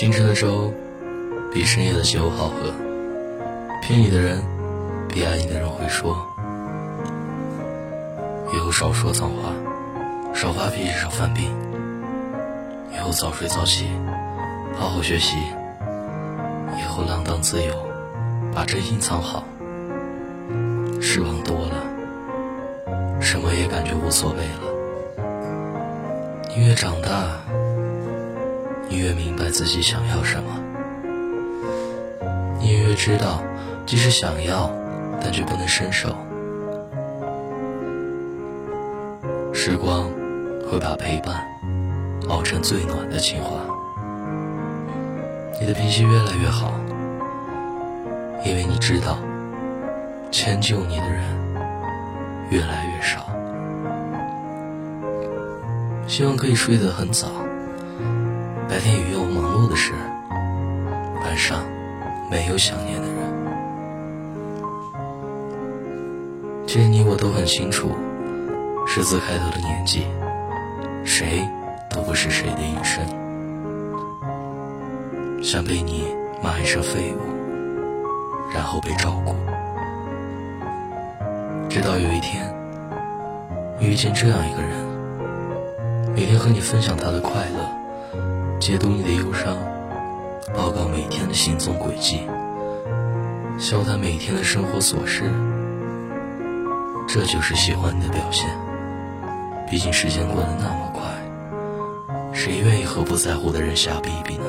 清晨的粥比深夜的酒好喝，骗你的人比爱你的人会说。以后少说脏话，少发脾气，少犯病。以后早睡早起，好好学习。以后浪荡自由，把真心藏好。失望多了，什么也感觉无所谓了。你越长大，你越明白自己想要什么。你越知道，即使想要，但却不能伸手。时光会把陪伴熬成最暖的情话。你的脾气越来越好，因为你知道，迁就你的人越来越少。希望可以睡得很早，白天也有忙碌的事，晚上。没有想念的人，其实你我都很清楚，十字开头的年纪，谁都不是谁的一生。想被你骂一声废物，然后被照顾，直到有一天遇见这样一个人，每天和你分享他的快乐，解读你的忧伤。报告每天的行踪轨迹，笑谈每天的生活琐事，这就是喜欢你的表现。毕竟时间过得那么快，谁愿意和不在乎的人瞎逼逼呢？